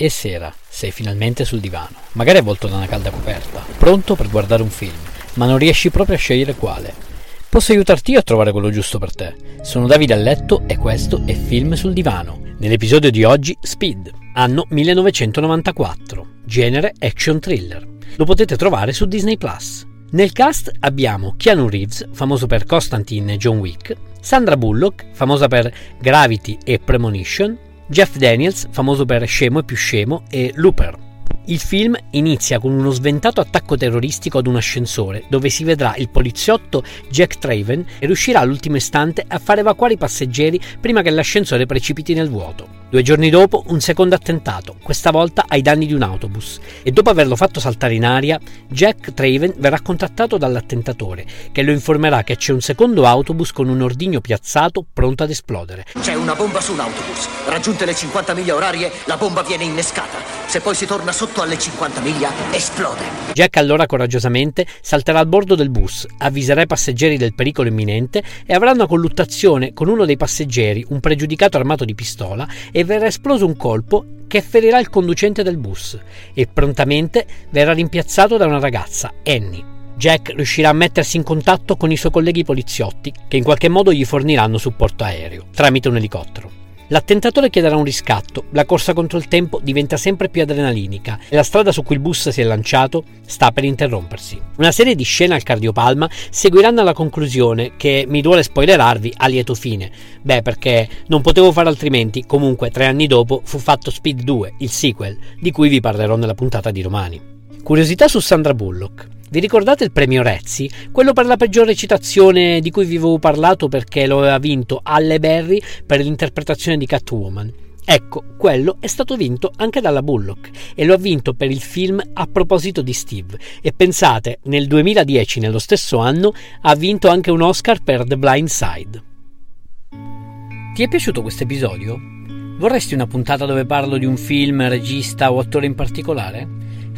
È sera, sei finalmente sul divano, magari avvolto da una calda coperta, pronto per guardare un film, ma non riesci proprio a scegliere quale. Posso aiutarti io a trovare quello giusto per te. Sono Davide a letto e questo è Film sul divano. Nell'episodio di oggi Speed, anno 1994, genere action thriller. Lo potete trovare su Disney Plus. Nel cast abbiamo Keanu Reeves, famoso per Constantine e John Wick, Sandra Bullock, famosa per Gravity e Premonition, Jeff Daniels, famoso per Scemo e più scemo, e Looper. Il film inizia con uno sventato attacco terroristico ad un ascensore, dove si vedrà il poliziotto Jack Traven e riuscirà all'ultimo istante a far evacuare i passeggeri prima che l'ascensore precipiti nel vuoto. Due giorni dopo un secondo attentato, questa volta ai danni di un autobus, e dopo averlo fatto saltare in aria, Jack Traven verrà contattato dall'attentatore, che lo informerà che c'è un secondo autobus con un ordigno piazzato pronto ad esplodere. C'è una bomba su un autobus. Raggiunte le 50 miglia orarie, la bomba viene innescata. Se poi si torna sotto alle 50 miglia, esplode. Jack allora coraggiosamente salterà al bordo del bus, avviserà i passeggeri del pericolo imminente e avrà una colluttazione con uno dei passeggeri, un pregiudicato armato di pistola, e e verrà esploso un colpo che ferirà il conducente del bus e prontamente verrà rimpiazzato da una ragazza, Annie. Jack riuscirà a mettersi in contatto con i suoi colleghi poliziotti che in qualche modo gli forniranno supporto aereo tramite un elicottero. L'attentatore chiederà un riscatto, la corsa contro il tempo diventa sempre più adrenalinica e la strada su cui il bus si è lanciato sta per interrompersi. Una serie di scene al cardiopalma seguiranno alla conclusione che mi duole spoilerarvi a lieto fine. Beh, perché non potevo fare altrimenti, comunque tre anni dopo fu fatto Speed 2, il sequel, di cui vi parlerò nella puntata di domani. Curiosità su Sandra Bullock. Vi ricordate il premio Rezzi? Quello per la peggior recitazione di cui vi avevo parlato perché lo aveva vinto Halle Berry per l'interpretazione di Catwoman. Ecco, quello è stato vinto anche dalla Bullock e lo ha vinto per il film A proposito di Steve. E pensate, nel 2010, nello stesso anno, ha vinto anche un Oscar per The Blind Side. Ti è piaciuto questo episodio? Vorresti una puntata dove parlo di un film, regista o attore in particolare?